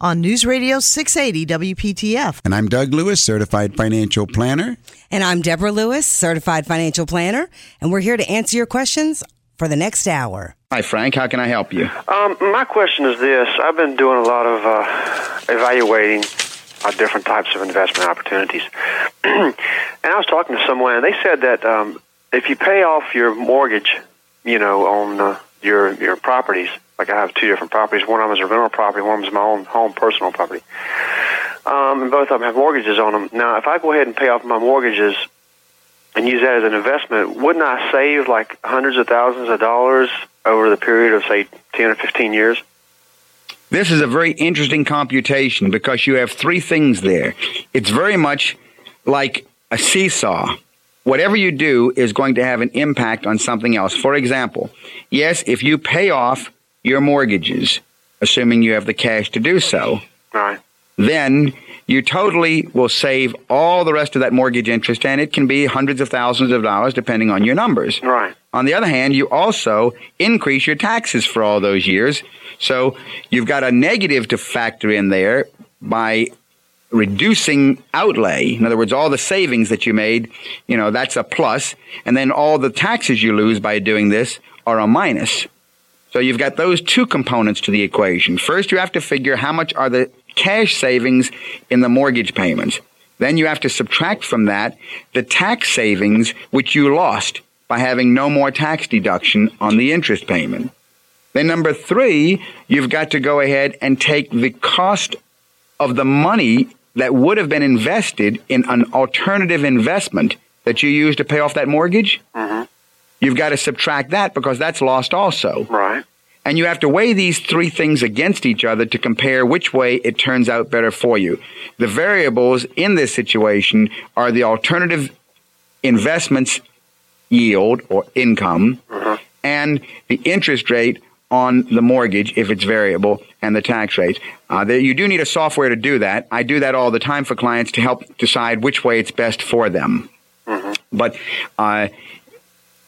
on News Radio 680 WPTF. And I'm Doug Lewis, certified financial planner. And I'm Deborah Lewis, certified financial planner, and we're here to answer your questions for the next hour. Hi, Frank. How can I help you? Um, my question is this: I've been doing a lot of uh, evaluating uh, different types of investment opportunities, and I was talking to someone, and they said that um, if you pay off your mortgage, you know, on uh, your your properties, like I have two different properties. One of them is a rental property. One of them is my own home personal property. Um, and both of them have mortgages on them. Now, if I go ahead and pay off my mortgages and use that as an investment, wouldn't I save like hundreds of thousands of dollars over the period of say ten or fifteen years? This is a very interesting computation because you have three things there. It's very much like a seesaw. Whatever you do is going to have an impact on something else. For example, yes, if you pay off your mortgages, assuming you have the cash to do so, Right. then you totally will save all the rest of that mortgage interest, and it can be hundreds of thousands of dollars depending on your numbers. Right. On the other hand, you also increase your taxes for all those years. So you've got a negative to factor in there by reducing outlay. In other words, all the savings that you made, you know, that's a plus. And then all the taxes you lose by doing this are a minus. So you've got those two components to the equation. First, you have to figure how much are the cash savings in the mortgage payments. Then you have to subtract from that the tax savings which you lost by having no more tax deduction on the interest payment. Then number three, you've got to go ahead and take the cost of the money that would have been invested in an alternative investment that you use to pay off that mortgage. Uh-huh. You've got to subtract that because that's lost also. Right. And you have to weigh these three things against each other to compare which way it turns out better for you. The variables in this situation are the alternative investments yield or income uh-huh. and the interest rate on the mortgage if it's variable and the tax rates. Uh, there, you do need a software to do that. I do that all the time for clients to help decide which way it's best for them. But uh,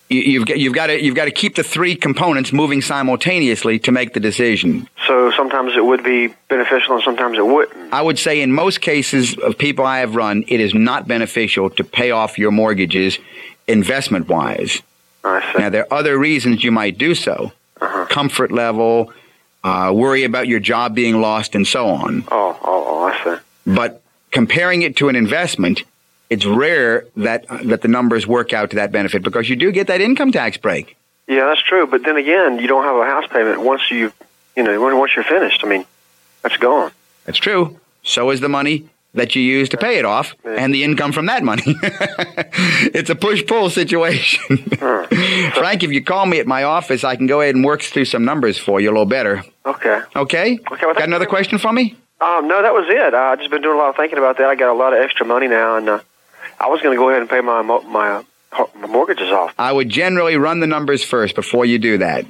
you, you've got you've got to you've got to keep the three components moving simultaneously to make the decision. So sometimes it would be beneficial, and sometimes it wouldn't. I would say in most cases of people I have run, it is not beneficial to pay off your mortgages investment wise. I see. Now there are other reasons you might do so: comfort level, uh, worry about your job being lost, and so on. Oh, oh, oh, I see. But comparing it to an investment, it's rare that that the numbers work out to that benefit because you do get that income tax break. Yeah, that's true. But then again, you don't have a house payment once you, you know, once you're finished. I mean, that's gone. That's true. So is the money that you use to pay it off and the income from that money. it's a push pull situation. Frank, if you call me at my office, I can go ahead and work through some numbers for you a little better. Okay. Okay? well, Got another question for me? Um, no, that was it. I've just been doing a lot of thinking about that. I got a lot of extra money now, and uh, I was going to go ahead and pay my mo- my, uh, my mortgages off. I would generally run the numbers first before you do that.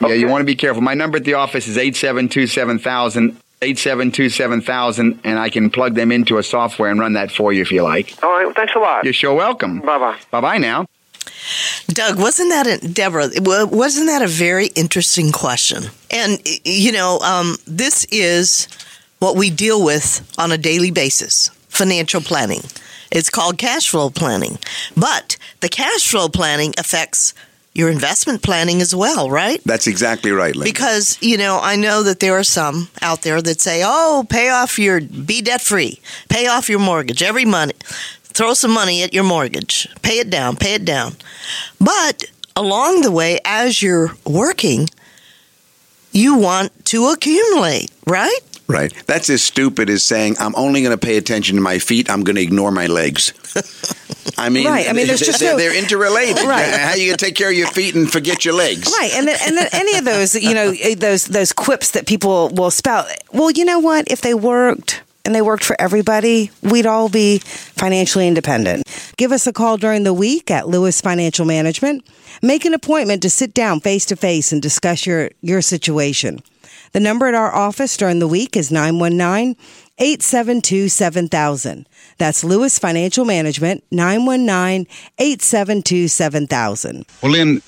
Yeah, you want to be careful. My number at the office is 872 7000. 872 7000, and I can plug them into a software and run that for you if you like. All right. Well, thanks a lot. You're sure welcome. Bye bye. Bye bye now. Doug, wasn't that a, Deborah? Wasn't that a very interesting question? And you know, um, this is what we deal with on a daily basis: financial planning. It's called cash flow planning, but the cash flow planning affects your investment planning as well, right? That's exactly right, Linda. Because, you know, I know that there are some out there that say, oh, pay off your, be debt free, pay off your mortgage every month, throw some money at your mortgage, pay it down, pay it down. But along the way, as you're working, you want to accumulate, right? Right. That's as stupid as saying, I'm only going to pay attention to my feet. I'm going to ignore my legs. I mean, Right. I mean, there's just they're, they're interrelated. Right. How you going to take care of your feet and forget your legs? Right, and then, and then any of those, you know, eh, those those quips that people will spout. Well, you know what? If they worked and they worked for everybody, we'd all be financially independent. Give us a call during the week at Lewis Financial Management. Make an appointment to sit down face to face and discuss your your situation. The number at our office during the week is 919 872 7000. That's Lewis Financial Management, 919 872 7000. Well, Lynn,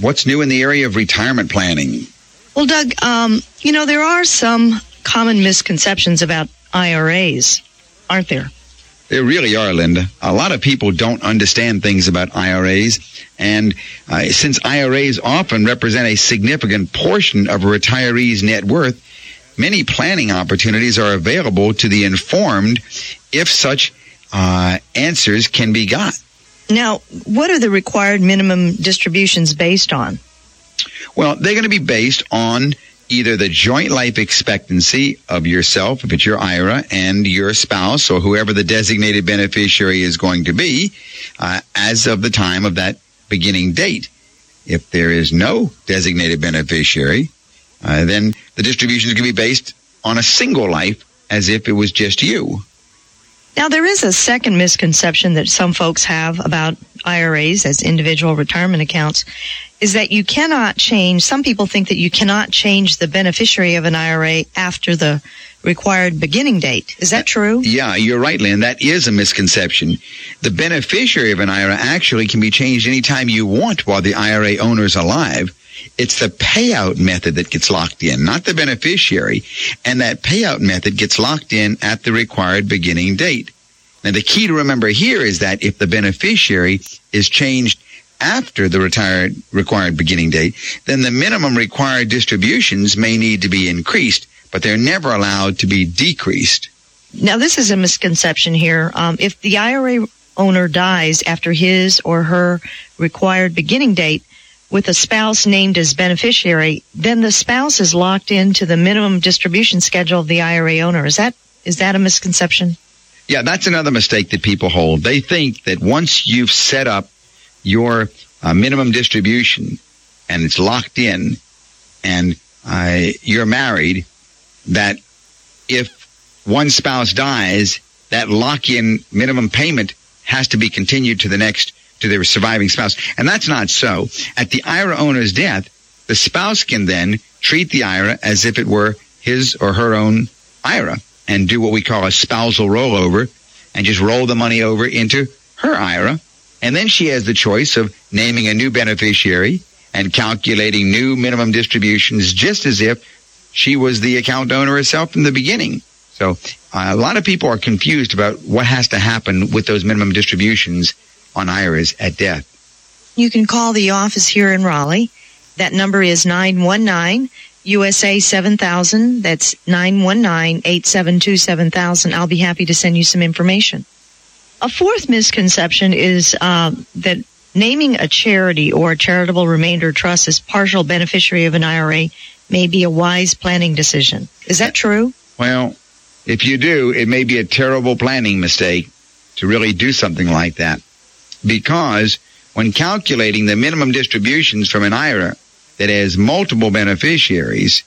what's new in the area of retirement planning? Well, Doug, um, you know, there are some common misconceptions about IRAs, aren't there? There really are, Linda. A lot of people don't understand things about IRAs, and uh, since IRAs often represent a significant portion of a retiree's net worth, many planning opportunities are available to the informed if such uh, answers can be got. Now, what are the required minimum distributions based on? Well, they're going to be based on either the joint life expectancy of yourself, if it's your IRA, and your spouse or whoever the designated beneficiary is going to be uh, as of the time of that beginning date. If there is no designated beneficiary, uh, then the distribution is going to be based on a single life as if it was just you. Now, there is a second misconception that some folks have about IRAs as individual retirement accounts is that you cannot change. Some people think that you cannot change the beneficiary of an IRA after the required beginning date. Is that true? Yeah, you're right, Lynn. That is a misconception. The beneficiary of an IRA actually can be changed anytime you want while the IRA owner is alive. It's the payout method that gets locked in, not the beneficiary. And that payout method gets locked in at the required beginning date. Now, the key to remember here is that if the beneficiary is changed after the retired required beginning date, then the minimum required distributions may need to be increased, but they're never allowed to be decreased. Now, this is a misconception here. Um, if the IRA owner dies after his or her required beginning date with a spouse named as beneficiary, then the spouse is locked into the minimum distribution schedule of the IRA owner. Is that is that a misconception? Yeah, that's another mistake that people hold. They think that once you've set up your uh, minimum distribution and it's locked in and uh, you're married, that if one spouse dies, that lock-in minimum payment has to be continued to the next to their surviving spouse. And that's not so. At the IRA owner's death, the spouse can then treat the IRA as if it were his or her own IRA and do what we call a spousal rollover and just roll the money over into her IRA. And then she has the choice of naming a new beneficiary and calculating new minimum distributions just as if she was the account owner herself from the beginning. So uh, a lot of people are confused about what has to happen with those minimum distributions on IRAs at death. You can call the office here in Raleigh. That number is 919 USA 7000. That's 919 872 7000. I'll be happy to send you some information. A fourth misconception is uh, that naming a charity or a charitable remainder trust as partial beneficiary of an IRA may be a wise planning decision. Is that true? Well, if you do, it may be a terrible planning mistake to really do something like that. Because when calculating the minimum distributions from an IRA that has multiple beneficiaries,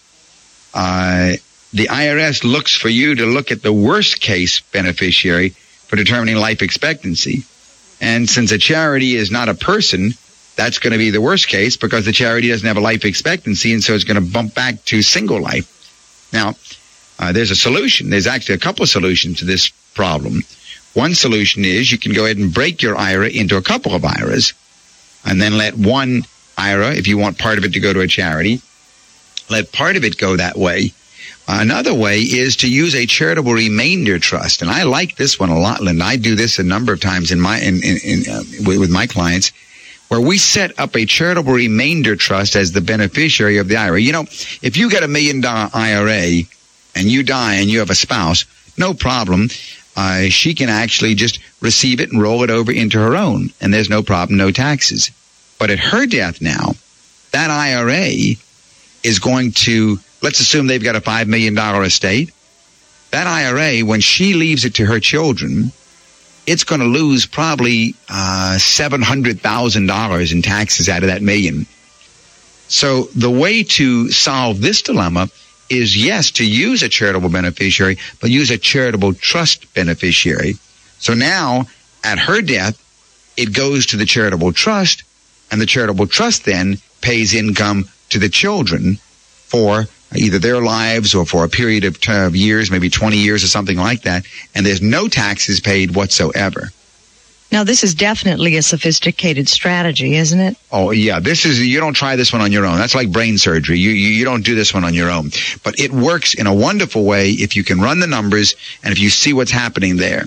uh, the IRS looks for you to look at the worst case beneficiary for determining life expectancy. And since a charity is not a person, that's going to be the worst case because the charity doesn't have a life expectancy, and so it's going to bump back to single life. Now, uh, there's a solution. There's actually a couple of solutions to this problem. One solution is you can go ahead and break your IRA into a couple of IRAs and then let one IRA, if you want part of it to go to a charity, let part of it go that way. Another way is to use a charitable remainder trust, and I like this one a lot, Linda. I do this a number of times in my in, in, in uh, with my clients, where we set up a charitable remainder trust as the beneficiary of the IRA. You know, if you get a million dollar IRA and you die and you have a spouse, no problem. Uh, she can actually just receive it and roll it over into her own, and there's no problem, no taxes. But at her death now, that IRA is going to, let's assume they've got a $5 million estate. That IRA, when she leaves it to her children, it's going to lose probably uh, $700,000 in taxes out of that million. So the way to solve this dilemma is yes, to use a charitable beneficiary, but use a charitable trust beneficiary. So now at her death, it goes to the charitable trust and the charitable trust then pays income to the children for either their lives or for a period of, years, maybe 20 years or something like that. And there's no taxes paid whatsoever. Now, this is definitely a sophisticated strategy, isn't it? Oh, yeah. This is, you don't try this one on your own. That's like brain surgery. You, you, you don't do this one on your own. But it works in a wonderful way if you can run the numbers and if you see what's happening there.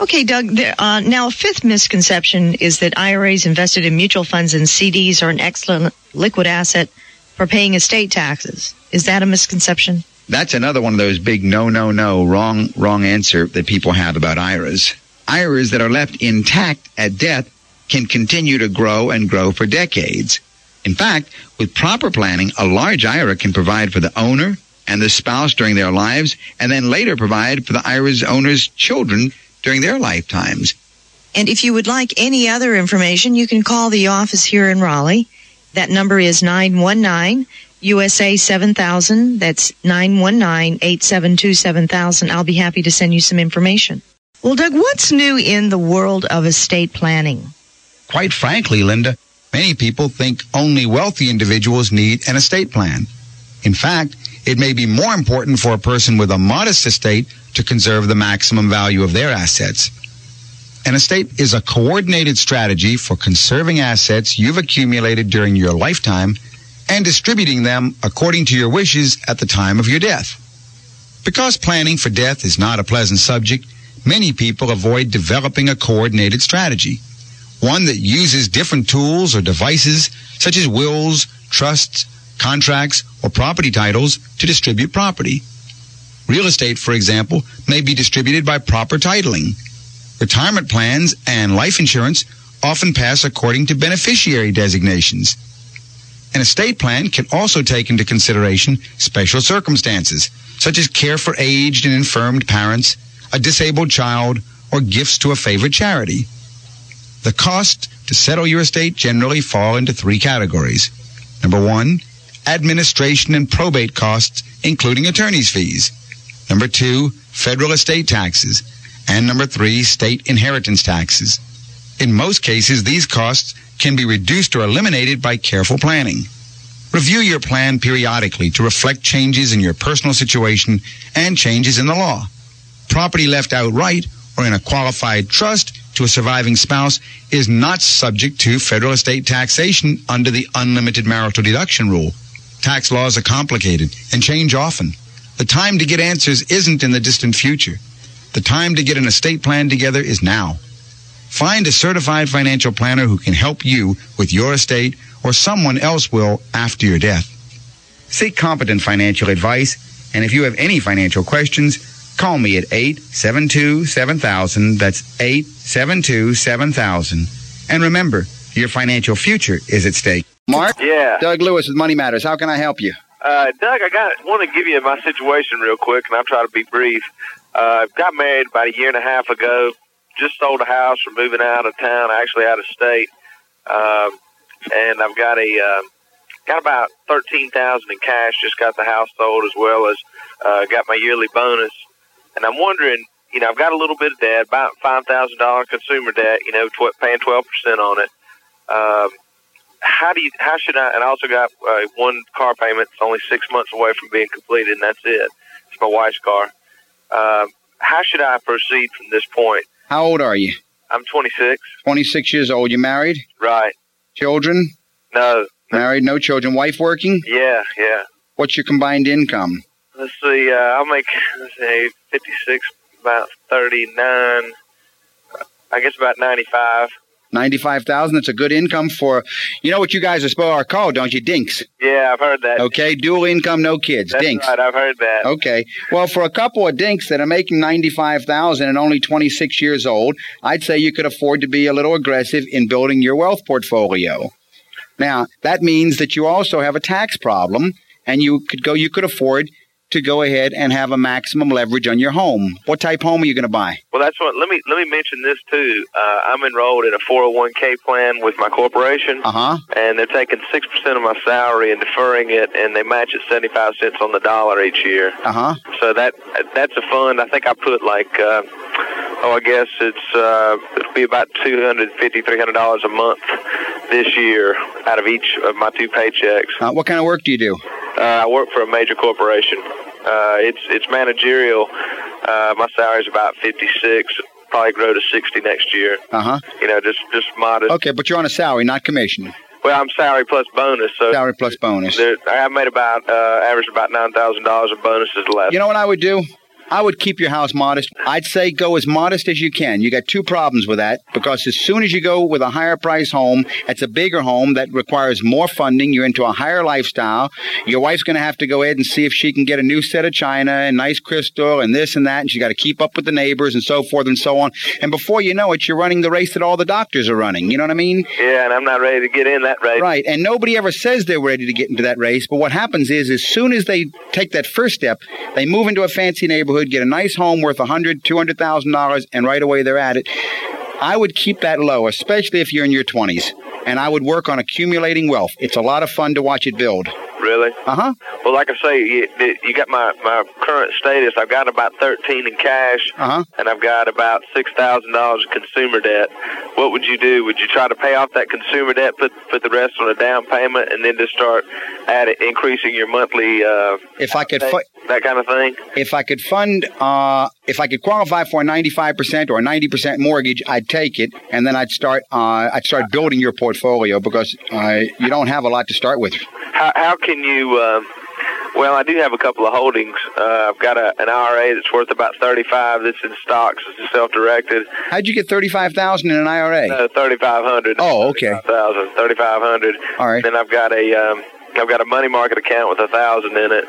Okay, Doug. There, uh, now, a fifth misconception is that IRAs invested in mutual funds and CDs are an excellent liquid asset for paying estate taxes. Is that a misconception? That's another one of those big no, no, no, wrong, wrong answer that people have about IRAs. IRAs that are left intact at death can continue to grow and grow for decades. In fact, with proper planning, a large IRA can provide for the owner and the spouse during their lives, and then later provide for the IRA's owner's children during their lifetimes. And if you would like any other information, you can call the office here in Raleigh. That number is 919 USA 7000. That's 919 872 7000. I'll be happy to send you some information. Well, Doug, what's new in the world of estate planning? Quite frankly, Linda, many people think only wealthy individuals need an estate plan. In fact, it may be more important for a person with a modest estate to conserve the maximum value of their assets. An estate is a coordinated strategy for conserving assets you've accumulated during your lifetime and distributing them according to your wishes at the time of your death. Because planning for death is not a pleasant subject, many people avoid developing a coordinated strategy. One that uses different tools or devices such as wills, trusts, contracts, or property titles to distribute property. Real estate, for example, may be distributed by proper titling. Retirement plans and life insurance often pass according to beneficiary designations. An estate plan can also take into consideration special circumstances, such as care for aged and infirmed parents, a disabled child, or gifts to a favorite charity. The cost to settle your estate generally fall into three categories. Number one, administration and probate costs, including attorney's fees. Number two, federal estate taxes. And number three, state inheritance taxes. In most cases, these costs can be reduced or eliminated by careful planning. Review your plan periodically to reflect changes in your personal situation and changes in the law. Property left outright or in a qualified trust to a surviving spouse is not subject to federal estate taxation under the unlimited marital deduction rule. Tax laws are complicated and change often. The time to get answers isn't in the distant future. The time to get an estate plan together is now. Find a certified financial planner who can help you with your estate or someone else will after your death. Seek competent financial advice, and if you have any financial questions, call me at 872 7000. That's 872 7000. And remember, your financial future is at stake. Mark? Yeah. Doug Lewis with Money Matters. How can I help you? Uh, Doug, I got want to give you my situation real quick, and I'll try to be brief. Uh, got married about a year and a half ago. Just sold a house. We're moving out of town, actually out of state. Um, and I've got a uh, got about thirteen thousand in cash. Just got the house sold as well as uh, got my yearly bonus. And I'm wondering, you know, I've got a little bit of debt, about five thousand dollar consumer debt. You know, tw- paying twelve percent on it. Um, how do you? How should I? And I also got uh, one car payment. It's only six months away from being completed, and that's it. It's my wife's car. Um, how should I proceed from this point? How old are you? I'm 26. 26 years old. You married? Right. Children? No. Married, no children. Wife working? Yeah. Yeah. What's your combined income? Let's see. Uh, I'll make let's say 56, about 39. I guess about 95. Ninety-five thousand. That's a good income for. You know what you guys are called, don't you? Dinks. Yeah, I've heard that. Okay, dual income, no kids. That's dinks. right. I've heard that. Okay. Well, for a couple of dinks that are making ninety-five thousand and only twenty-six years old, I'd say you could afford to be a little aggressive in building your wealth portfolio. Now, that means that you also have a tax problem, and you could go. You could afford to go ahead and have a maximum leverage on your home. What type of home are you going to buy? Well, that's what. Let me let me mention this too. Uh, I'm enrolled in a 401k plan with my corporation, Uh huh. and they're taking six percent of my salary and deferring it, and they match it 75 cents on the dollar each year. Uh huh. So that that's a fund. I think I put like, uh, oh, I guess it's uh, it'll be about 250 300 dollars a month this year out of each of my two paychecks. Uh, what kind of work do you do? Uh, I work for a major corporation. Uh, it's it's managerial. Uh, my is about 56. Probably grow to 60 next year. Uh huh. You know, just just modest. Okay, but you're on a salary, not commission. Well, I'm salary plus bonus, so Salary plus bonus. I made about uh, averaged about nine thousand dollars in bonuses last. You know what I would do? I would keep your house modest. I'd say go as modest as you can. You got two problems with that because as soon as you go with a higher price home, it's a bigger home that requires more funding. You're into a higher lifestyle. Your wife's going to have to go ahead and see if she can get a new set of china and nice crystal and this and that. And she's got to keep up with the neighbors and so forth and so on. And before you know it, you're running the race that all the doctors are running. You know what I mean? Yeah, and I'm not ready to get in that race. Right. And nobody ever says they're ready to get into that race. But what happens is, as soon as they take that first step, they move into a fancy neighborhood, get a nice home worth a hundred, two hundred thousand dollars, and right away they're at it. I would keep that low, especially if you're in your twenties. And I would work on accumulating wealth. It's a lot of fun to watch it build. Really? Uh huh. Well, like I say, you, you got my my current status. I've got about thirteen in cash, Uh huh. and I've got about six thousand dollars in consumer debt. What would you do? Would you try to pay off that consumer debt, put put the rest on a down payment, and then just start adding increasing your monthly? Uh, If I could, fu- that kind of thing. if I could fund, uh, if I could qualify for a 95% or a 90% mortgage, I'd take it, and then I'd start, uh, I'd start building your portfolio because uh, you don't have a lot to start with. How how can you? Uh, well, I do have a couple of holdings. Uh, I've got a, an IRA that's worth about thirty-five. That's in stocks. It's self-directed. How'd you get 35,000 in an IRA? Uh, thirty-five hundred. Oh, okay. Thousand. Thirty-five hundred. All right. Then I've got a um, I've got a money market account with a thousand in it,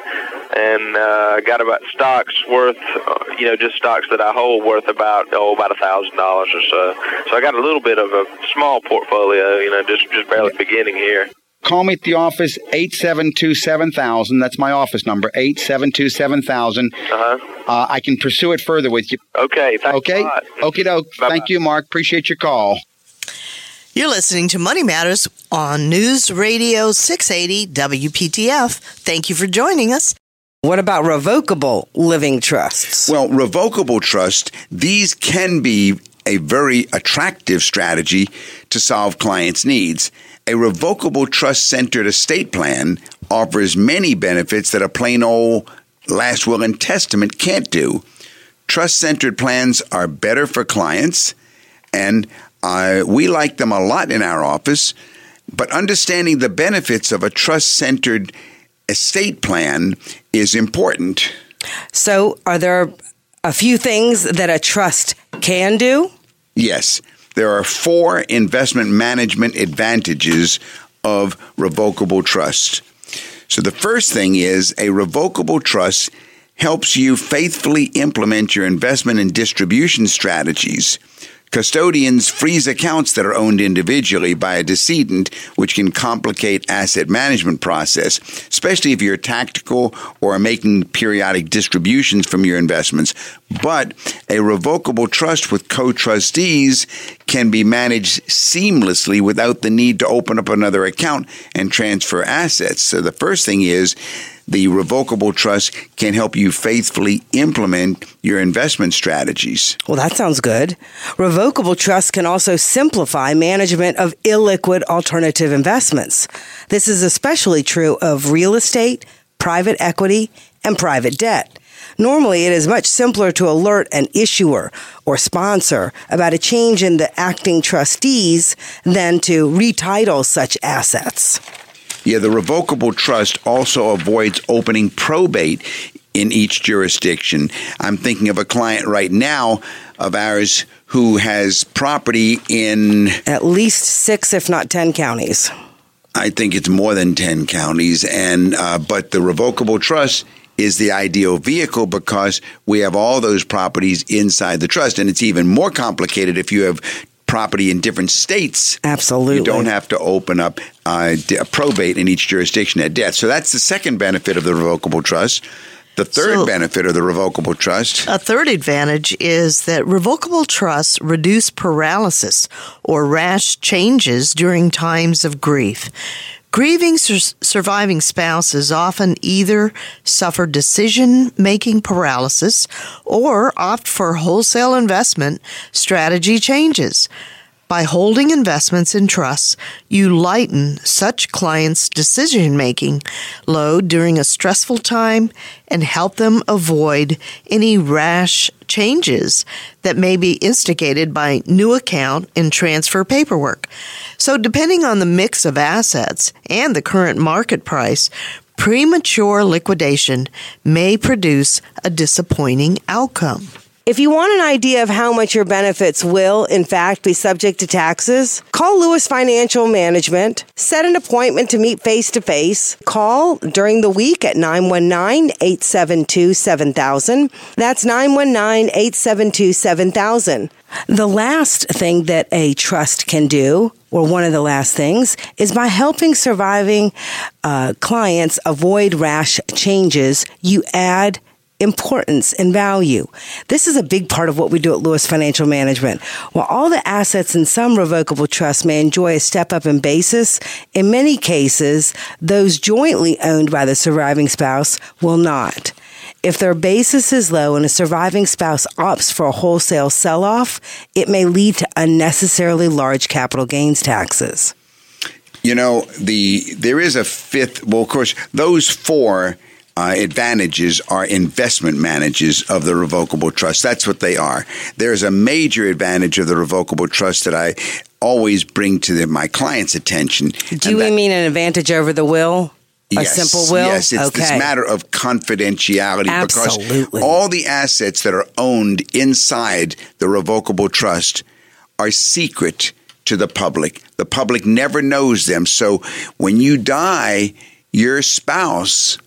and uh, got about stocks worth, uh, you know, just stocks that I hold worth about oh about a thousand dollars or so. So I got a little bit of a small portfolio, you know, just just barely beginning here. Call me at the office, 872 7000. That's my office number, 872 7000. Uh-huh. Uh, I can pursue it further with you. Okay. Thanks Okay? A lot. Okie doke. Bye-bye. Thank you, Mark. Appreciate your call. You're listening to Money Matters on News Radio 680 WPTF. Thank you for joining us. What about revocable living trusts? Well, revocable trust, these can be a very attractive strategy to solve clients' needs. A revocable trust centered estate plan offers many benefits that a plain old last will and testament can't do. Trust centered plans are better for clients, and uh, we like them a lot in our office. But understanding the benefits of a trust centered estate plan is important. So, are there a few things that a trust can do? Yes, there are four investment management advantages of revocable trust. So the first thing is a revocable trust helps you faithfully implement your investment and distribution strategies. Custodians freeze accounts that are owned individually by a decedent, which can complicate asset management process, especially if you're tactical or are making periodic distributions from your investments. But a revocable trust with co-trustees can be managed seamlessly without the need to open up another account and transfer assets. So the first thing is the revocable trust can help you faithfully implement your investment strategies. Well, that sounds good. Revocable trusts can also simplify management of illiquid alternative investments. This is especially true of real estate, private equity, and private debt. Normally, it is much simpler to alert an issuer or sponsor about a change in the acting trustees than to retitle such assets. Yeah, the revocable trust also avoids opening probate in each jurisdiction. I'm thinking of a client right now of ours who has property in At least six, if not 10 counties. I think it's more than 10 counties. And, uh, but the revocable trust is the ideal vehicle because we have all those properties inside the trust. And it's even more complicated if you have property in different states. Absolutely. You don't have to open up uh, probate in each jurisdiction at death. So that's the second benefit of the revocable trust. The third So- benefit of the revocable trust. A third advantage is that revocable trusts reduce paralysis or rash changes during times of grief. Grieving sur- surviving spouses often either suffer decision making paralysis or opt for wholesale investment strategy changes. By holding investments in trusts, you lighten such clients' decision making load during a stressful time and help them avoid any rash changes that may be instigated by new account and transfer paperwork. So, depending on the mix of assets and the current market price, premature liquidation may produce a disappointing outcome. If you want an idea of how much your benefits will, in fact, be subject to taxes, call Lewis Financial Management, set an appointment to meet face to face. Call during the week at 919 872 7000. That's 919 872 7000. The last thing that a trust can do, or one of the last things, is by helping surviving uh, clients avoid rash changes, you add importance and value. This is a big part of what we do at Lewis Financial Management. While all the assets in some revocable trusts may enjoy a step up in basis, in many cases, those jointly owned by the surviving spouse will not. If their basis is low and a surviving spouse opts for a wholesale sell off, it may lead to unnecessarily large capital gains taxes. You know, the there is a fifth. Well, of course, those four uh, advantages are investment managers of the revocable trust. That's what they are. There's a major advantage of the revocable trust that I always bring to the, my clients' attention. Do you mean an advantage over the will? A simple will? Yes, it's this matter of confidentiality Absolutely. because all the assets that are owned inside the revocable trust are secret to the public. The public never knows them. So when you die, your spouse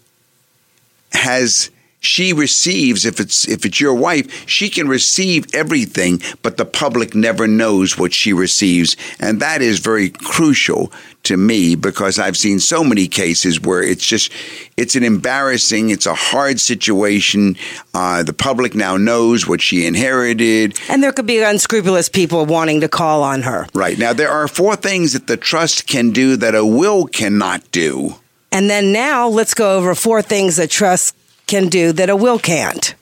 has she receives if it's if it's your wife she can receive everything but the public never knows what she receives. And that is very crucial to me because I've seen so many cases where it's just it's an embarrassing it's a hard situation. Uh, the public now knows what she inherited. And there could be unscrupulous people wanting to call on her. right. Now there are four things that the trust can do that a will cannot do And then now let's go over four things that trust can do that a will can't.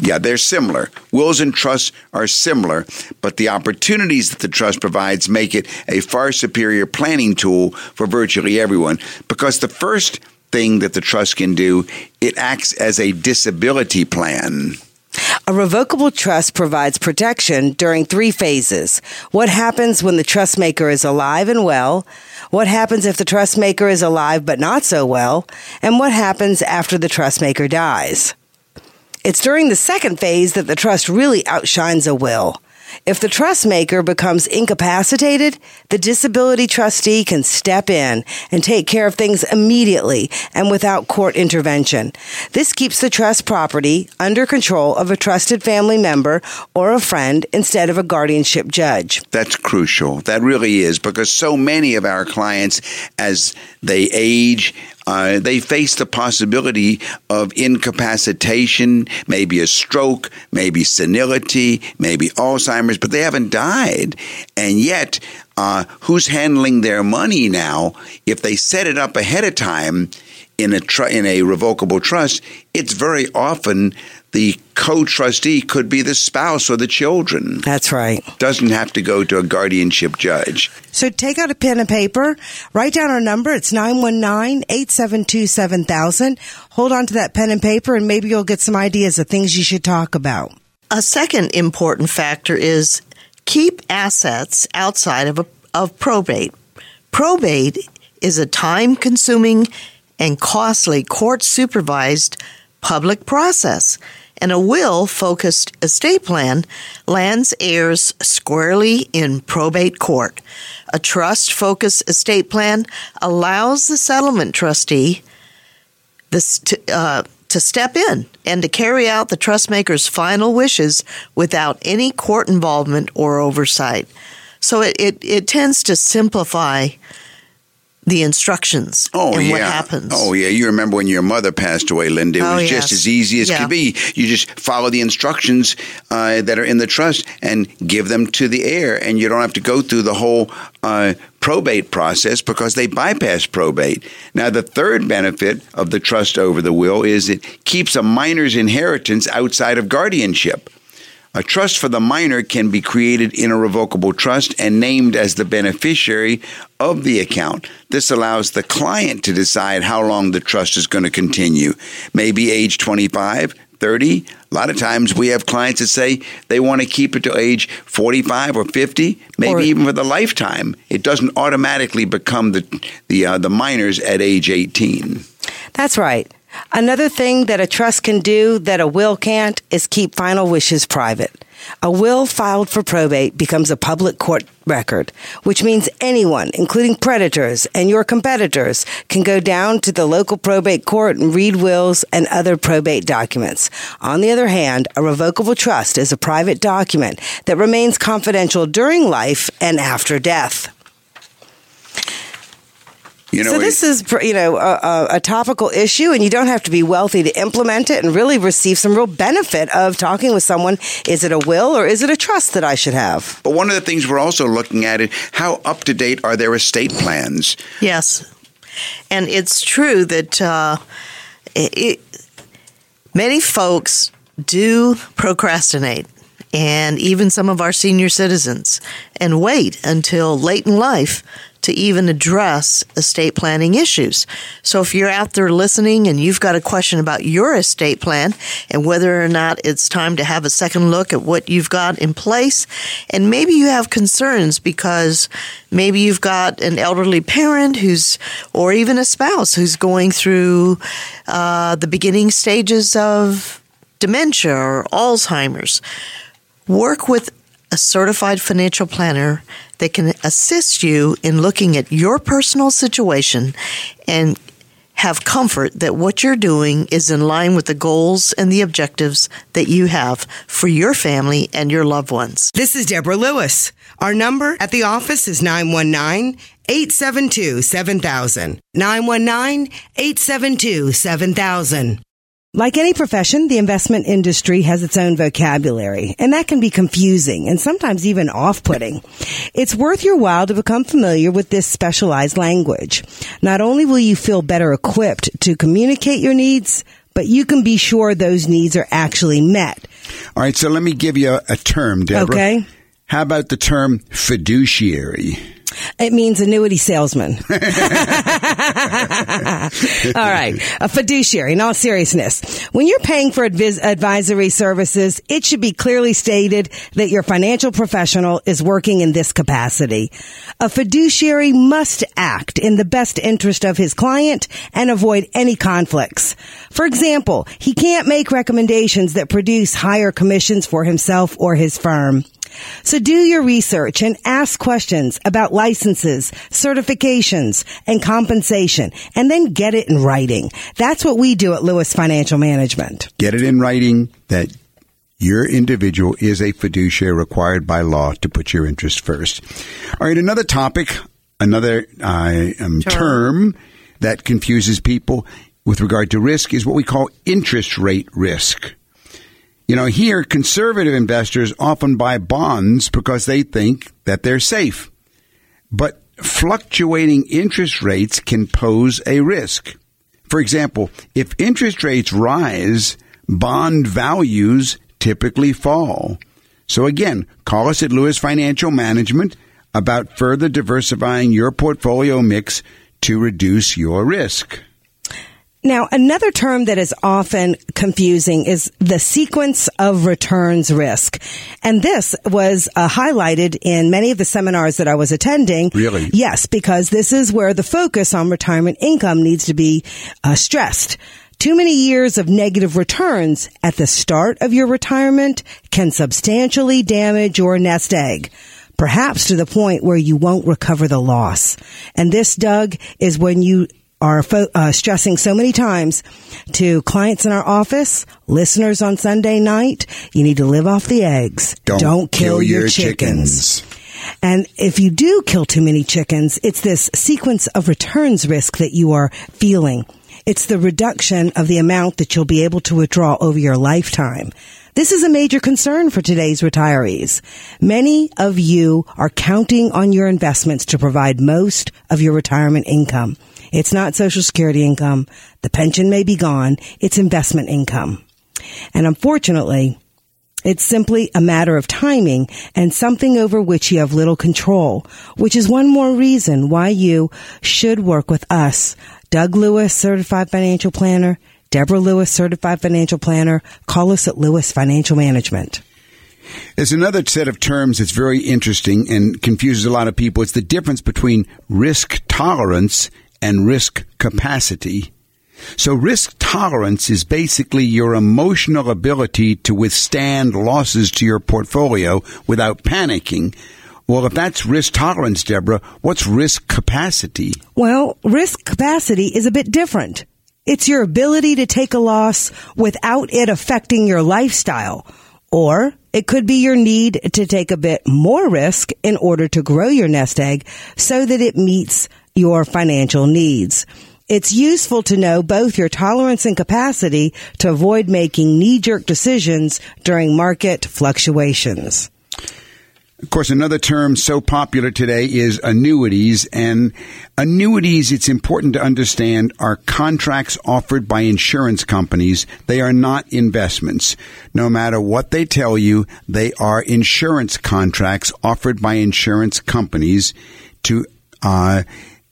Yeah, they're similar. Wills and trusts are similar, but the opportunities that the trust provides make it a far superior planning tool for virtually everyone. Because the first thing that the trust can do, it acts as a disability plan. A revocable trust provides protection during three phases. What happens when the trust maker is alive and well? What happens if the trust maker is alive but not so well? And what happens after the trust maker dies? It's during the second phase that the trust really outshines a will. If the trust maker becomes incapacitated, the disability trustee can step in and take care of things immediately and without court intervention. This keeps the trust property under control of a trusted family member or a friend instead of a guardianship judge. That's crucial. That really is because so many of our clients, as they age, uh, they face the possibility of incapacitation, maybe a stroke, maybe senility, maybe Alzheimer's, but they haven't died. And yet, uh, who's handling their money now? If they set it up ahead of time in a tr- in a revocable trust, it's very often the co-trustee could be the spouse or the children That's right. doesn't have to go to a guardianship judge. So take out a pen and paper, write down our number. It's 919-872-7000. Hold on to that pen and paper and maybe you'll get some ideas of things you should talk about. A second important factor is keep assets outside of, a, of probate. Probate is a time consuming and costly court supervised public process. And a will focused estate plan lands heirs squarely in probate court. A trust focused estate plan allows the settlement trustee this to, uh, to step in and to carry out the trustmaker's final wishes without any court involvement or oversight. So it, it, it tends to simplify the instructions Oh and yeah. what happens. Oh yeah. You remember when your mother passed away, Linda? It Oh, was yes. just as easy as Yeah. could be. You just follow the instructions uh, that are in the trust and give them to the heir, and you don't have to go through the whole uh, probate process because they bypass probate. Now, the third benefit of the trust over the will is it keeps a minor's inheritance outside of guardianship. A trust for the minor can be created in a revocable trust and named as the beneficiary of the account. This allows the client to decide how long the trust is going to continue. Maybe age 25, 30. A lot of times we have clients that say they want to keep it to age 45 or 50, maybe Or- even for the lifetime. It doesn't automatically become the the uh, the minors at age 18. That's right. Another thing that a trust can do that a will can't is keep final wishes private. A will filed for probate becomes a public court record, which means anyone, including predators and your competitors, can go down to the local probate court and read wills and other probate documents. On the other hand, a revocable trust is a private document that remains confidential during life and after death. You know, so this is, you know, a, a, a topical issue, and you don't have to be wealthy to implement it and really receive some real benefit of talking with someone. Is it a will or is it a trust that I should have? but one of the things we're also looking at is how up to date are their estate plans? Yes. And it's true that uh, it, it, many folks do procrastinate, and even some of our senior citizens, and wait until late in life to even address estate planning issues. So if you're out there listening and you've got a question about your estate plan and whether or not it's time to have a second look at what you've got in place, and maybe you have concerns because maybe you've got an elderly parent who's, or even a spouse who's going through uh, the beginning stages of dementia or Alzheimer's. Work with a certified financial planner that can assist you in looking at your personal situation and have comfort that what you're doing is in line with the goals and the objectives that you have for your family and your loved ones. This is Deborah Lewis. Our number at the office is 919 872 7000. 919 872 7000. Like any profession, the investment industry has its own vocabulary, and that can be confusing and sometimes even off-putting. It's worth your while to become familiar with this specialized language. Not only will you feel better equipped to communicate your needs, but you can be sure those needs are actually met. All right, so let me give you a, a term, Deborah. Okay. How about the term fiduciary? It means annuity salesman. all right. A fiduciary, in all seriousness. When you're paying for advis- advisory services, it should be clearly stated that your financial professional is working in this capacity. A fiduciary must act in the best interest of his client and avoid any conflicts. For example, he can't make recommendations that produce higher commissions for himself or his firm. So do your research and ask questions about licenses, certifications, and compensation, and then get it in writing. That's what we do at Lewis Financial Management. Get it in writing that your individual is a fiduciary required by law to put your interest first. All right, another topic, another uh, um, term that confuses people with regard to risk is what we call interest rate risk. You know, here, conservative investors often buy bonds because they think that they're safe. But fluctuating interest rates can pose a risk. For example, if interest rates rise, bond values typically fall. So again, call us at Lewis Financial Management about further diversifying your portfolio mix to reduce your risk. Now, another term that is often confusing is the sequence of returns risk. And this was uh, highlighted in many of the seminars that I was attending. Really? Yes, because this is where the focus on retirement income needs to be uh, stressed. Too many years of negative returns at the start of your retirement can substantially damage your nest egg, perhaps to the point where you won't recover the loss. And this, Doug, is when you are fo- uh, stressing so many times to clients in our office, listeners on Sunday night, you need to live off the eggs. Don't kill, kill your, your chickens. chickens. And if you do kill too many chickens, it's this sequence of returns risk that you are feeling. It's the reduction of the amount that you'll be able to withdraw over your lifetime. This is a major concern for today's retirees. Many of you are counting on your investments to provide most of your retirement income. It's not social security income. The pension may be gone. It's investment income. And unfortunately, it's simply a matter of timing and something over which you have little control, which is one more reason why you should work with us. Doug Lewis, Certified Financial Planner, Deborah Lewis, Certified Financial Planner. Call us at Lewis Financial Management. There's another set of terms that's very interesting and confuses a lot of people. It's the difference between risk tolerance and risk capacity. So risk tolerance is basically your emotional ability to withstand losses to your portfolio without panicking. Well, if that's risk tolerance, Deborah, what's risk capacity? Well, risk capacity is a bit different. It's your ability to take a loss without it affecting your lifestyle. Or it could be your need to take a bit more risk in order to grow your nest egg so that it meets your financial needs. It's useful to know both your tolerance and capacity to avoid making knee-jerk decisions during market fluctuations. Of course, another term so popular today is annuities. And annuities, it's important to understand, are contracts offered by insurance companies. They are not investments. No matter what they tell you, they are insurance contracts offered by insurance companies to uh,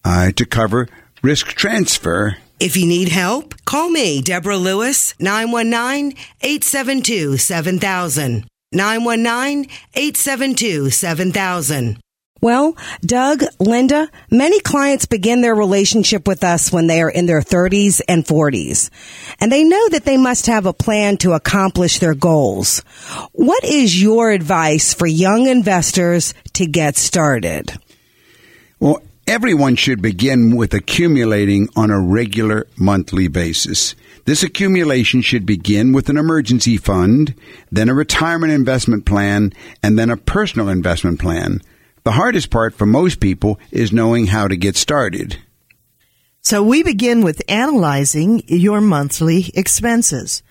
uh, to cover risk transfer If you need help, call me, Deborah Lewis, 919 872 7000. 919 872 7000. Well, Doug, Linda, many clients begin their relationship with us when they are in their 30s and 40s, and they know that they must have a plan to accomplish their goals. What is your advice for young investors to get started? Well, everyone should begin with accumulating on a regular monthly basis. This accumulation should begin with an emergency fund, then a retirement investment plan, and then a personal investment plan. The hardest part for most people is knowing how to get started. So we begin with analyzing your monthly expenses.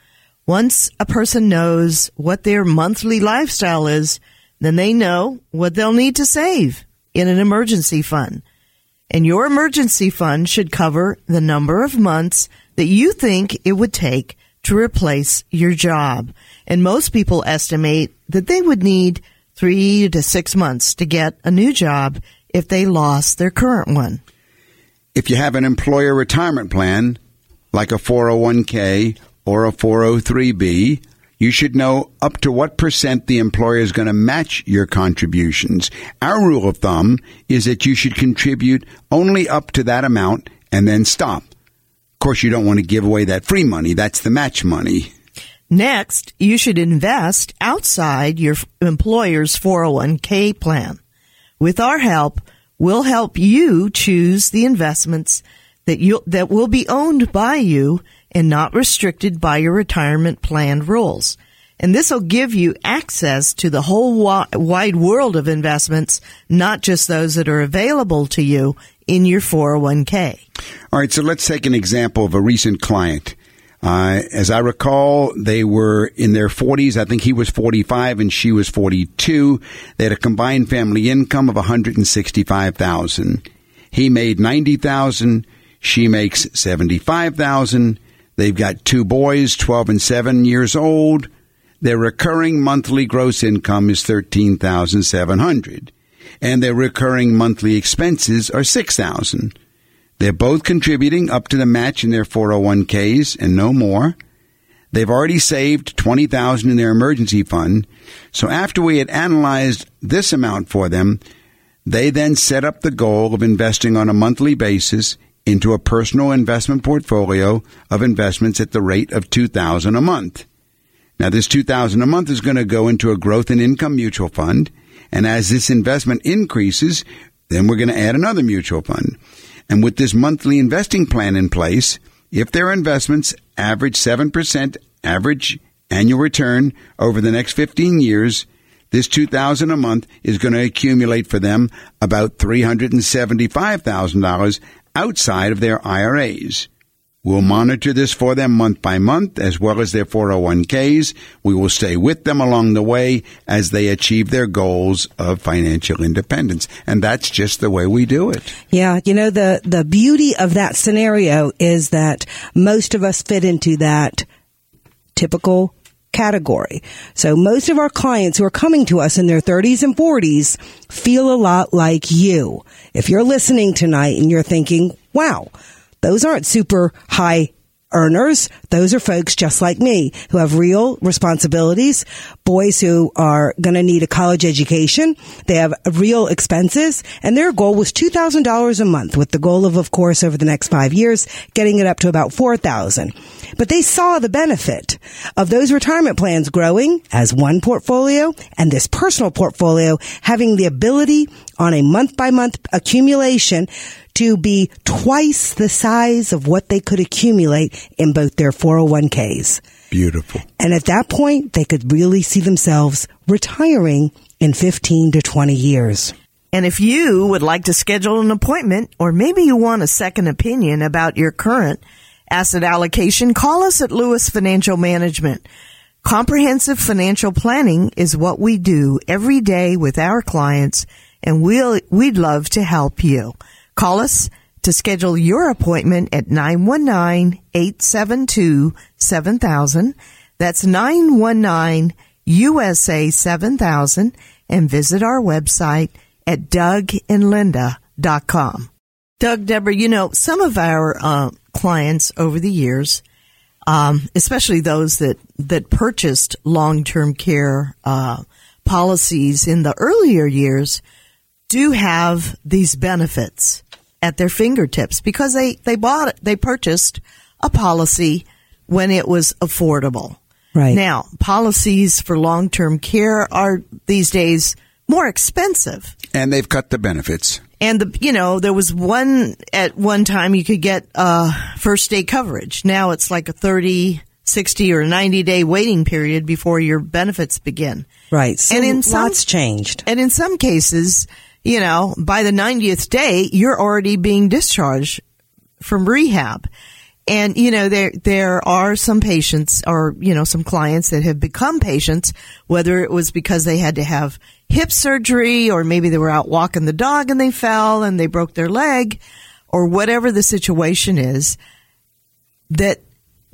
Once a person knows what their monthly lifestyle is, then they know what they'll need to save in an emergency fund. And your emergency fund should cover the number of months that you think it would take to replace your job. And most people estimate that they would need three to six months to get a new job if they lost their current one. If you have an employer retirement plan, like a 401k or a 403b, you should know up to what percent the employer is going to match your contributions. Our rule of thumb is that you should contribute only up to that amount and then stop. Of course, you don't want to give away that free money. That's the match money. Next, you should invest outside your employer's 401k plan. With our help, we'll help you choose the investments that you that will be owned by you and not restricted by your retirement plan rules. And this will give you access to the whole wide world of investments, not just those that are available to you in your 401k. All right, so let's take an example of a recent client. Uh, as I recall, they were in their 40s. I think he was 45 and she was 42. They had a combined family income of 165,000. He made 90,000. She makes 75,000. They've got two boys, 12 and 7 years old. Their recurring monthly gross income is 13,700 and their recurring monthly expenses are 6,000. They're both contributing up to the match in their 401ks and no more. They've already saved 20,000 in their emergency fund. So after we had analyzed this amount for them, they then set up the goal of investing on a monthly basis into a personal investment portfolio of investments at the rate of 2000 a month. Now this 2000 a month is going to go into a growth and income mutual fund, and as this investment increases, then we're going to add another mutual fund. And with this monthly investing plan in place, if their investments average 7% average annual return over the next 15 years, this 2000 a month is going to accumulate for them about $375,000 outside of their IRAs. We'll monitor this for them month by month as well as their 401ks. We will stay with them along the way as they achieve their goals of financial independence. And that's just the way we do it. Yeah, you know the the beauty of that scenario is that most of us fit into that typical category. So most of our clients who are coming to us in their 30s and 40s feel a lot like you. If you're listening tonight and you're thinking, wow, those aren't super high earners. Those are folks just like me who have real responsibilities, boys who are going to need a college education. They have real expenses and their goal was $2,000 a month with the goal of, of course, over the next five years, getting it up to about 4,000. But they saw the benefit of those retirement plans growing as one portfolio and this personal portfolio having the ability on a month by month accumulation to be twice the size of what they could accumulate in both their 401ks. Beautiful. And at that point, they could really see themselves retiring in 15 to 20 years. And if you would like to schedule an appointment, or maybe you want a second opinion about your current asset allocation, call us at Lewis Financial Management. Comprehensive financial planning is what we do every day with our clients, and we'll, we'd love to help you. Call us to schedule your appointment at 919-872-7000. That's 919-USA-7000 and visit our website at dougandlinda.com. Doug, Deborah, you know, some of our uh, clients over the years, um, especially those that, that purchased long-term care uh, policies in the earlier years, do have these benefits at their fingertips because they, they bought it, they purchased a policy when it was affordable. Right. Now, policies for long-term care are these days more expensive. And they've cut the benefits. And the, you know, there was one at one time you could get, uh, first day coverage. Now it's like a 30, 60 or 90 day waiting period before your benefits begin. Right. So And in some- lots changed. And in some cases, you know, by the 90th day, you're already being discharged from rehab. And, you know, there, there are some patients or, you know, some clients that have become patients, whether it was because they had to have hip surgery or maybe they were out walking the dog and they fell and they broke their leg or whatever the situation is that,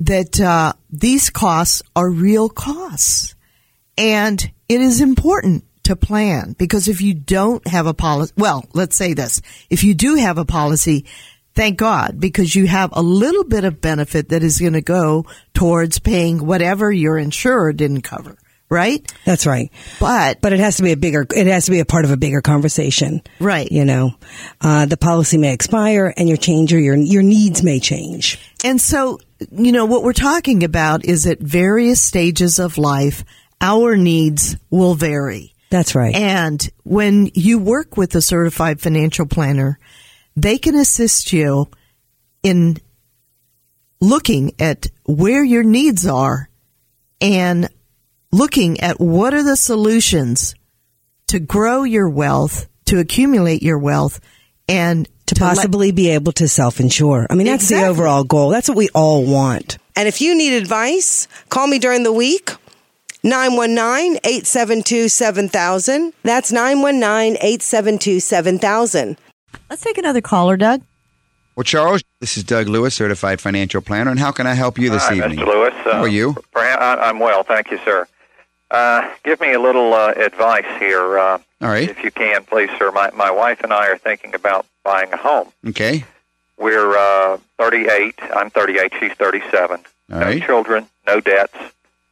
that, uh, these costs are real costs. And it is important to plan because if you don't have a policy, well, let's say this. If you do have a policy, thank God because you have a little bit of benefit that is going to go towards paying whatever your insurer didn't cover, right? That's right. But, But it has to be a bigger, it has to be a part of a bigger conversation. Right. You know, uh, the policy may expire and your change or your, your needs may change. and so, you know, what we're talking about is at various stages of life, our needs will vary. That's right. And when you work with a certified financial planner, they can assist you in looking at where your needs are and looking at what are the solutions to grow your wealth, to accumulate your wealth, and to let- possibly be able to self-insure. I mean, that's the overall goal. That's what we all want. And if you need advice, call me during the week. 919-872-7000. That's 919-872-7000. Let's take another caller, Doug. Well, Charles, this is Doug Lewis, certified financial planner, and how can I help you this Hi, evening? Mr. Lewis. Uh, How are you? Perhaps, I, I'm well, thank you, sir. Uh, give me a little uh, advice here, uh, All right. if you can, please, sir. My, my wife and I are thinking about buying a home. Okay. We're uh, 38. I'm 38. She's 37. All no right. children, no debts,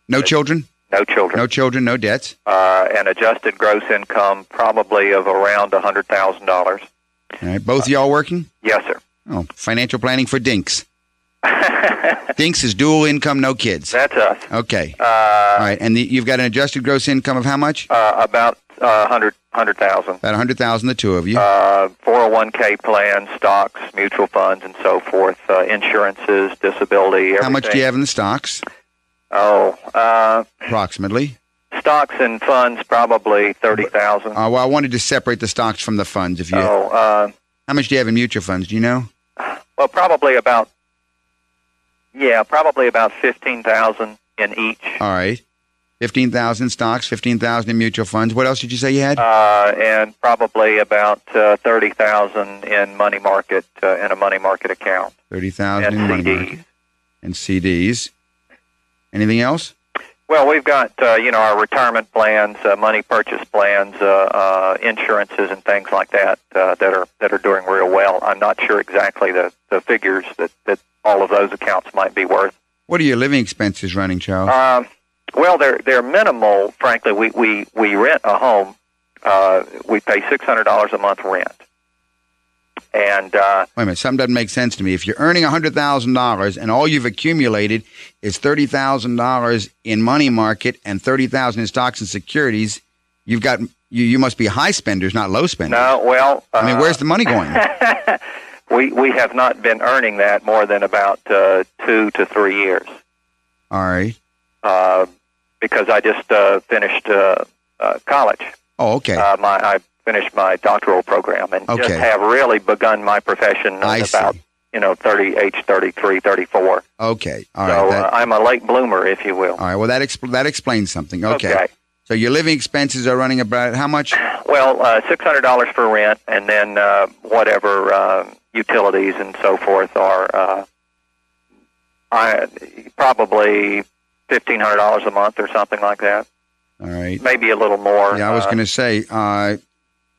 No children. No children. No children. No debts. Uh, an adjusted gross income probably of around $100,000. All right. Both of y'all working? Yes, sir. Oh, financial planning for Dinks. Dinks is dual income, no kids. That's us. Okay. Uh, All right. And the, you've got an adjusted gross income of how much? uh, about uh, 100 100,000. About 100000 the two of you. Uh, 401k plans, stocks, mutual funds, and so forth, uh, insurances, disability, everything. how much do you have in the stocks? Oh, uh, Approximately. stocks and funds, probably 30,000. Uh, well, I wanted to separate the stocks from the funds. If you, Oh, uh, how much do you have in mutual funds? Do you know? well, probably about, yeah, probably about 15,000 in each. All right. 15,000 stocks, 15,000 in mutual funds. What else did you say you had? Uh, and probably about uh, 30,000 in money market, uh, in a money market account. 30,000 and in money CDs. market. And CDs. Anything else? Well, we've got uh, you know our retirement plans, uh, money purchase plans, uh, uh, insurances, and things like that uh, that are that are doing real well. I'm not sure exactly the, the figures that, that all of those accounts might be worth. What are your living expenses running, Charles? Um, well, they're they're minimal. Frankly, we we, we rent a home. Uh, we pay six hundred dollars a month rent, and uh, Wait a minute, something doesn't make sense to me. If you're earning $100,000 and all you've accumulated is $30,000 in money market and 30000 in stocks and securities, you've got you, you must be high spenders, not low spenders. no, well, uh, I mean, where's the money going? we we have not been earning that more than about uh, two to three years. All right. uh, because I just uh, finished uh, uh, college. Oh, okay. Uh, my I finished my doctoral program and just have really begun my profession I about see. you know 30 age 33 34 Okay. All so right. That, uh, I'm a late bloomer if you will all right. Well, that expl- that explains something. Okay. Okay. So your living expenses are running about how much? well uh, $600 for rent and then uh, whatever uh, utilities and so forth are uh, I probably $1500 a month or something like that All right. maybe a little more Yeah, I was uh, going to say uh,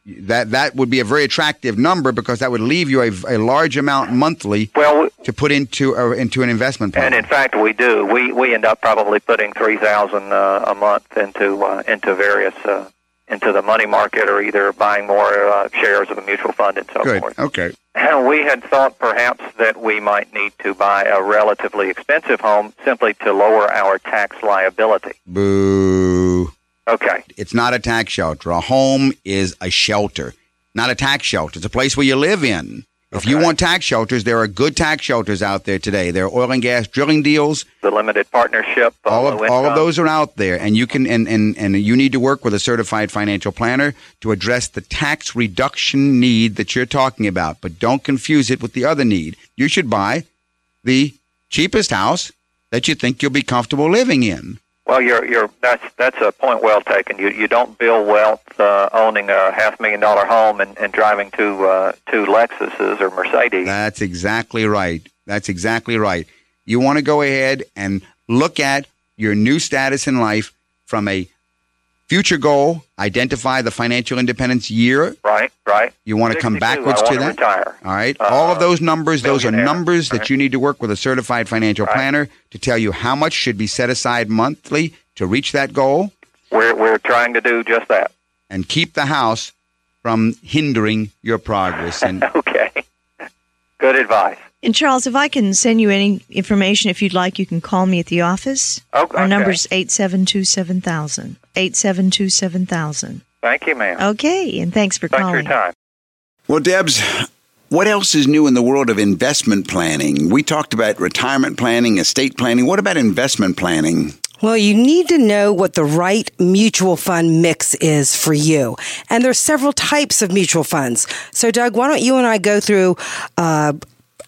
that that would be a very attractive number because that would leave you a, a large amount monthly well to put into uh, into an investment plan. And in fact, we do. We we end up probably putting three thousand uh, a month into uh, into various uh, into the money market, or either buying more uh, shares of a mutual fund and so Good. forth. Okay. And we had thought perhaps that we might need to buy a relatively expensive home simply to lower our tax liability. Boo. Okay. It's not a tax shelter. A home is a shelter, not a tax shelter. It's a place where you live in. If you want tax shelters, there are good tax shelters out there today. There are oil and gas drilling deals. The limited partnership, All of all of those are out there, and you can and, and and you need to work with a certified financial planner to address the tax reduction need that you're talking about. But don't confuse it with the other need. You should buy the cheapest house that you think you'll be comfortable living in. Well, you're you're that's that's a point well taken. You you don't build wealth uh, owning a half million dollar home and, and driving two uh, two Lexuses or Mercedes. That's exactly right. That's exactly right. You want to go ahead and look at your new status in life from a future goal, identify the financial independence year. Right, right. You want to come backwards I to that. Retire. All right. Uh, All of those numbers, those are numbers that you need to work with a certified financial Right. planner to tell you how much should be set aside monthly to reach that goal We're we're trying to do just that. and keep the house from hindering your progress. And Okay. Good advice. And Charles, if I can send you any information, if you'd like, you can call me at the office. Okay. Our number's 872 7000. 872 7000. Thank you, ma'am. Okay, and thanks for Thanks for calling. your time. Well, Debs, what else is new in the world of investment planning? We talked about retirement planning, estate planning. What about investment planning? Well, you need to know what the right mutual fund mix is for you. And there's several types of mutual funds. So, Doug, why don't you and I go through uh,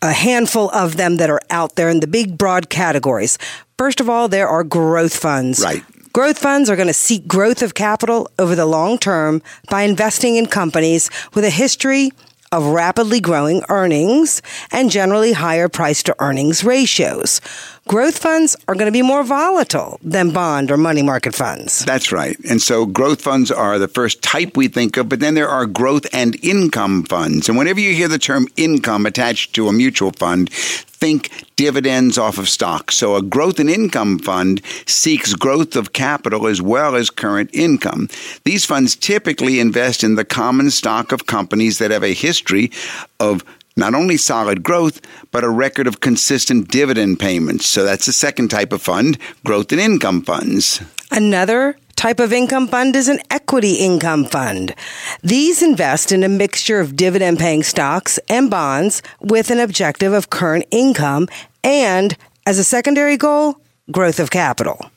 a handful of them that are out there in the big broad categories? First of all, there are growth funds. Right. Growth funds are going to seek growth of capital over the long term by investing in companies with a history of rapidly growing earnings and generally higher price to earnings ratios. Growth funds are going to be more volatile than bond or money market funds. That's right. And so growth funds are the first type we think of, but then there are growth and income funds. And whenever you hear the term income attached to a mutual fund, think dividends off of stocks. So a growth and income fund seeks growth of capital as well as current income. These funds typically invest in the common stock of companies that have a history of not only solid growth, but a record of consistent dividend payments. So that's the second type of fund, growth and income funds. Another type of income fund is an equity income fund. These invest in a mixture of dividend paying stocks and bonds with an objective of current income and, as a secondary goal, growth of capital.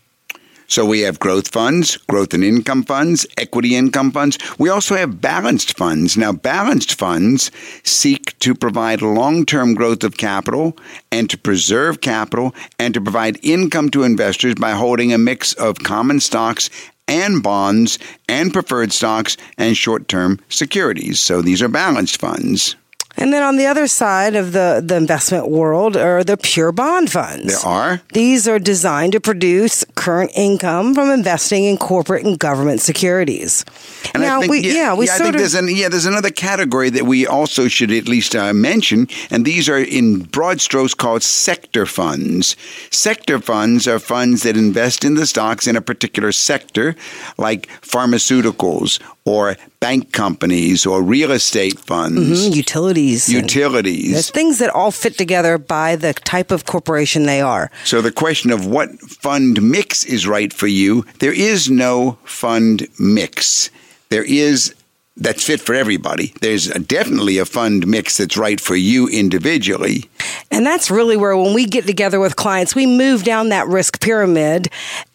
So we have growth funds, growth and income funds, equity income funds. We also have balanced funds. Now, balanced funds seek to provide long term growth of capital and to preserve capital and to provide income to investors by holding a mix of common stocks and bonds and preferred stocks and short term securities. So these are balanced funds. And then on the other side of the, the investment world are the pure bond funds. There are. These are designed to produce current income from investing in corporate and government securities. And now, I think, we, yeah, we I sort think of. there's an, yeah, there's another category that we also should at least uh, mention, and these are in broad strokes called sector funds. Sector funds are funds that invest in the stocks in a particular sector, like pharmaceuticals or bank companies or real estate funds, Mhm, utilities. utilities. There's things that all fit together by the type of corporation they are. So the question of what fund mix is right for you, there is no fund mix. There is that's fit for everybody. There's definitely a fund mix that's right for you individually. And that's really where, when we get together with clients, we move down that risk pyramid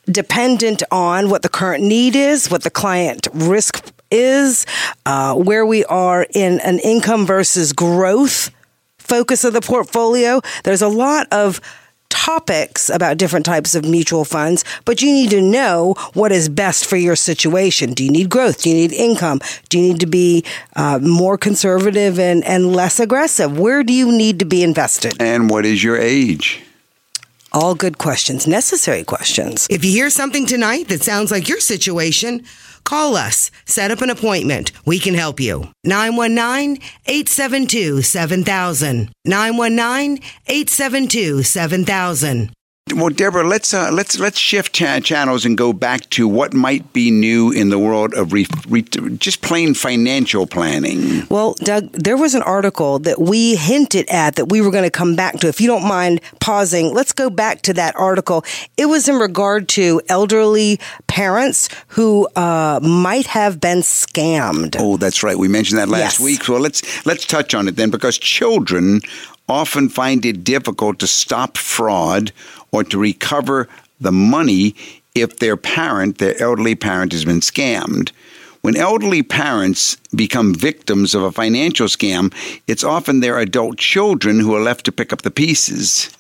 dependent on what the current need is, what the client risk is, uh, where we are in an income versus growth focus of the portfolio. There's a lot of topics about different types of mutual funds, but you need to know what is best for your situation. Do you need growth? Do you need income? Do you need to be uh, more conservative and, and less aggressive? Where do you need to be invested? And what is your age? All good questions, necessary questions. If you hear something tonight that sounds like your situation, call us. Set up an appointment. We can help you. 919 872 7000. 919 872 7000. Well, Deborah, let's uh, let's let's shift cha- channels and go back to what might be new in the world of re- re- just plain financial planning. Well, Doug, there was an article that we hinted at that we were going to come back to. If you don't mind pausing, let's go back to that article. It was in regard to elderly parents who uh, might have been scammed. Oh, that's right. We mentioned that last Yes. week. So let's let's touch on it then, because children often find it difficult to stop fraud or to recover the money if their parent, their elderly parent, has been scammed. When elderly parents become victims of a financial scam, it's often their adult children who are left to pick up the pieces.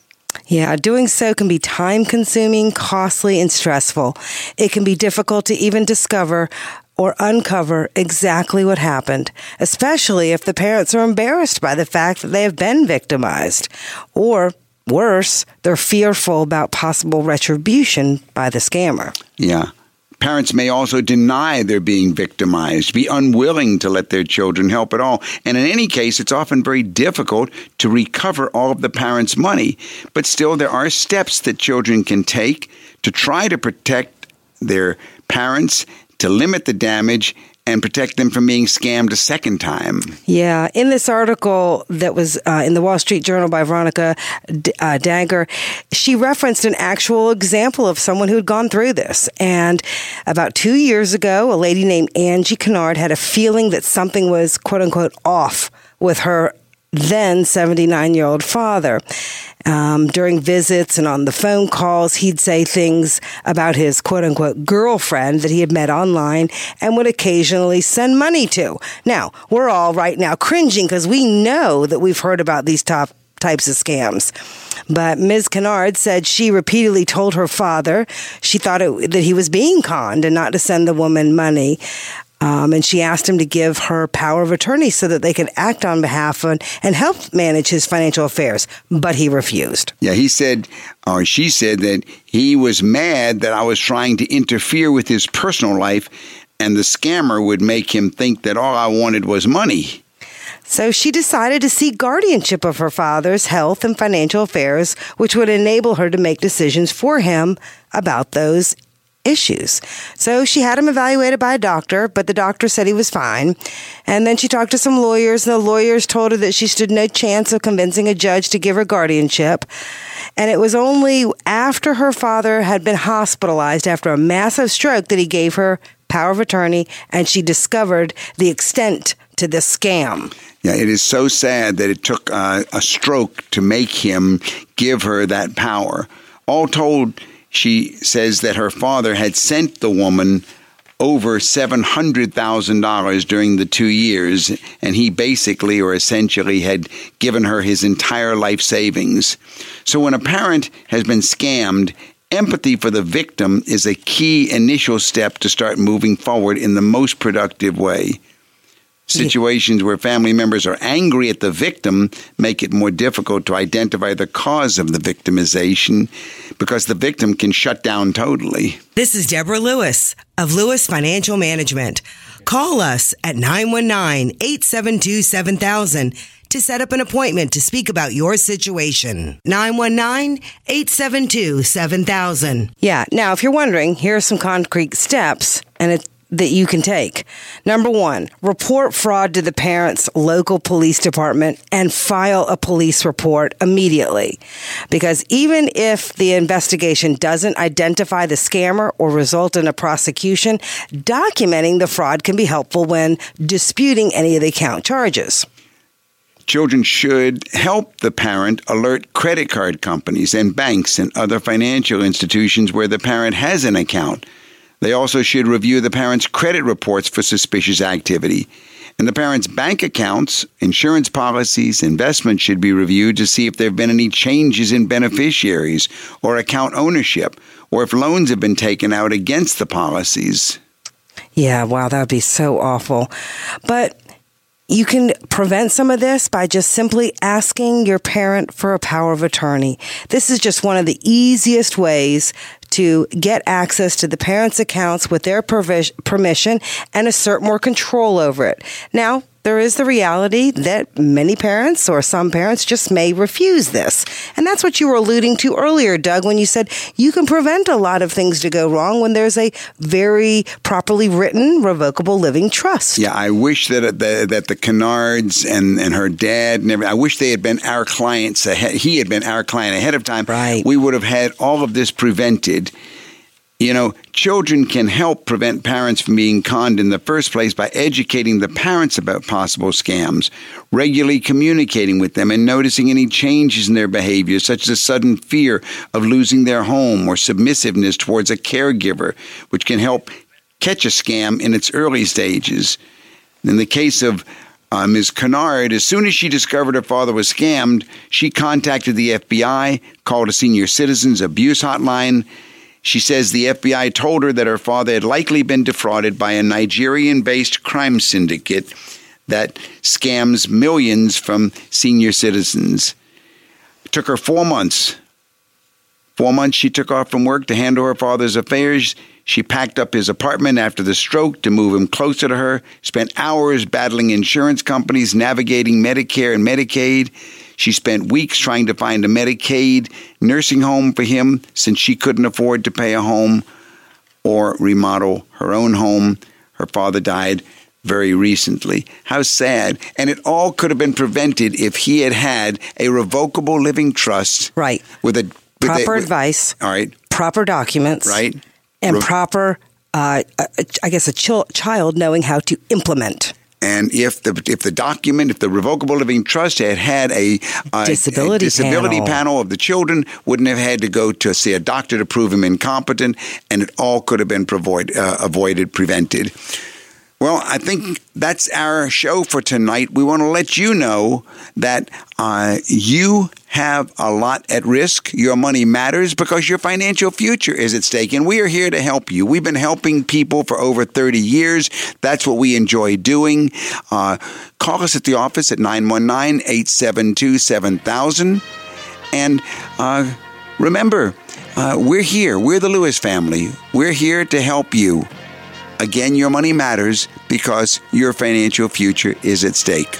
Yeah, doing so can be time consuming, costly, and stressful. It can be difficult to even discover or uncover exactly what happened, especially if the parents are embarrassed by the fact that they have been victimized. Or worse, they're fearful about possible retribution by the scammer. Yeah. Parents may also deny they're being victimized, be unwilling to let their children help at all. And in any case, it's often very difficult to recover all of the parents' money. But still, there are steps that children can take to try to protect their parents, to limit the damage, and protect them from being scammed a second time. Yeah, in this article that was uh, in the Wall Street Journal by Veronica D- uh, Dagher, she referenced an actual example of someone who had gone through this. And about two years ago, a lady named Angie Kennard had a feeling that something was quote unquote off with her then 79 year old father. Um, during visits and on the phone calls, he'd say things about his quote unquote girlfriend that he had met online and would occasionally send money to. Now, we're all right now cringing because we know that we've heard about these top types of scams. But Ms. Kennard said she repeatedly told her father she thought it, that he was being conned and not to send the woman money. Um, and she asked him to give her power of attorney so that they could act on behalf of and help manage his financial affairs. But he refused. Yeah, he said, or she said that he was mad that I was trying to interfere with his personal life, and the scammer would make him think that all I wanted was money. So she decided to seek guardianship of her father's health and financial affairs, which would enable her to make decisions for him about those issues. So she had him evaluated by a doctor, but the doctor said he was fine. And then she talked to some lawyers, and the lawyers told her that she stood no chance of convincing a judge to give her guardianship. And it was only after her father had been hospitalized after a massive stroke that he gave her power of attorney, and she discovered the extent to this scam. Yeah, it is so sad that it took uh, a stroke to make him give her that power. All told, she says that her father had sent the woman over $700,000 during the two years, and he basically or essentially had given her his entire life savings. So when a parent has been scammed, empathy for the victim is a key initial step to start moving forward in the most productive way. Situations where family members are angry at the victim make it more difficult to identify the cause of the victimization because the victim can shut down totally. This is Deborah Lewis of Lewis Financial Management. Call us at 919 872 7000 to set up an appointment to speak about your situation. 919 872 7000. Yeah. Now, if you're wondering, here are some concrete steps, and it's that you can take. Number one, report fraud to the parent's local police department and file a police report immediately. Because even if the investigation doesn't identify the scammer or result in a prosecution, documenting the fraud can be helpful when disputing any of the account charges. Children should help the parent alert credit card companies and banks and other financial institutions where the parent has an account they also should review the parent's credit reports for suspicious activity. And the parent's bank accounts, insurance policies, investments should be reviewed to see if there have been any changes in beneficiaries or account ownership, or if loans have been taken out against the policies. Yeah, wow, that would be so awful. But you can prevent some of this by just simply asking your parent for a power of attorney. This is just one of the easiest ways to get access to the parents' accounts with their permission and assert more control over it. Now, there is the reality that many parents or some parents just may refuse this. And that's what you were alluding to earlier, Doug, when you said you can prevent a lot of things to go wrong when there's a very properly written revocable living trust. Yeah, I wish that uh, the, that the Kennards and, and her dad, and I wish they had been our clients ahead. He had been our client ahead of time. Right. We would have had all of this prevented you know, children can help prevent parents from being conned in the first place by educating the parents about possible scams, regularly communicating with them, and noticing any changes in their behavior, such as a sudden fear of losing their home or submissiveness towards a caregiver, which can help catch a scam in its early stages. In the case of uh, Ms. Kennard, as soon as she discovered her father was scammed, she contacted the FBI, called a senior citizens abuse hotline, she says the FBI told her that her father had likely been defrauded by a Nigerian based crime syndicate that scams millions from senior citizens. It took her four months. Four months she took off from work to handle her father's affairs. She packed up his apartment after the stroke to move him closer to her, spent hours battling insurance companies, navigating Medicare and Medicaid. She spent weeks trying to find a Medicaid nursing home for him since she couldn't afford to pay a home or remodel her own home. Her father died very recently. How sad. And it all could have been prevented if he had had a revocable living trust. Right. With a with proper a, with, advice. All right. Proper documents. Right. And Re- proper, uh, I guess, a ch- child knowing how to implement. And if the if the document, if the revocable living trust had had a, a disability, a disability panel. panel. of the children, wouldn't have had to go to see a doctor to prove him incompetent, and it all could have been provoid, uh, avoided, prevented. Well, I think that's our show for tonight. We want to let you know that uh, you have a lot at risk. Your money matters because your financial future is at stake, and we are here to help you. We've been helping people for over 30 years. That's what we enjoy doing. Uh, call us at the office at 919 872 7000. And uh, remember, uh, we're here. We're the Lewis family. We're here to help you. Again, your money matters because your financial future is at stake.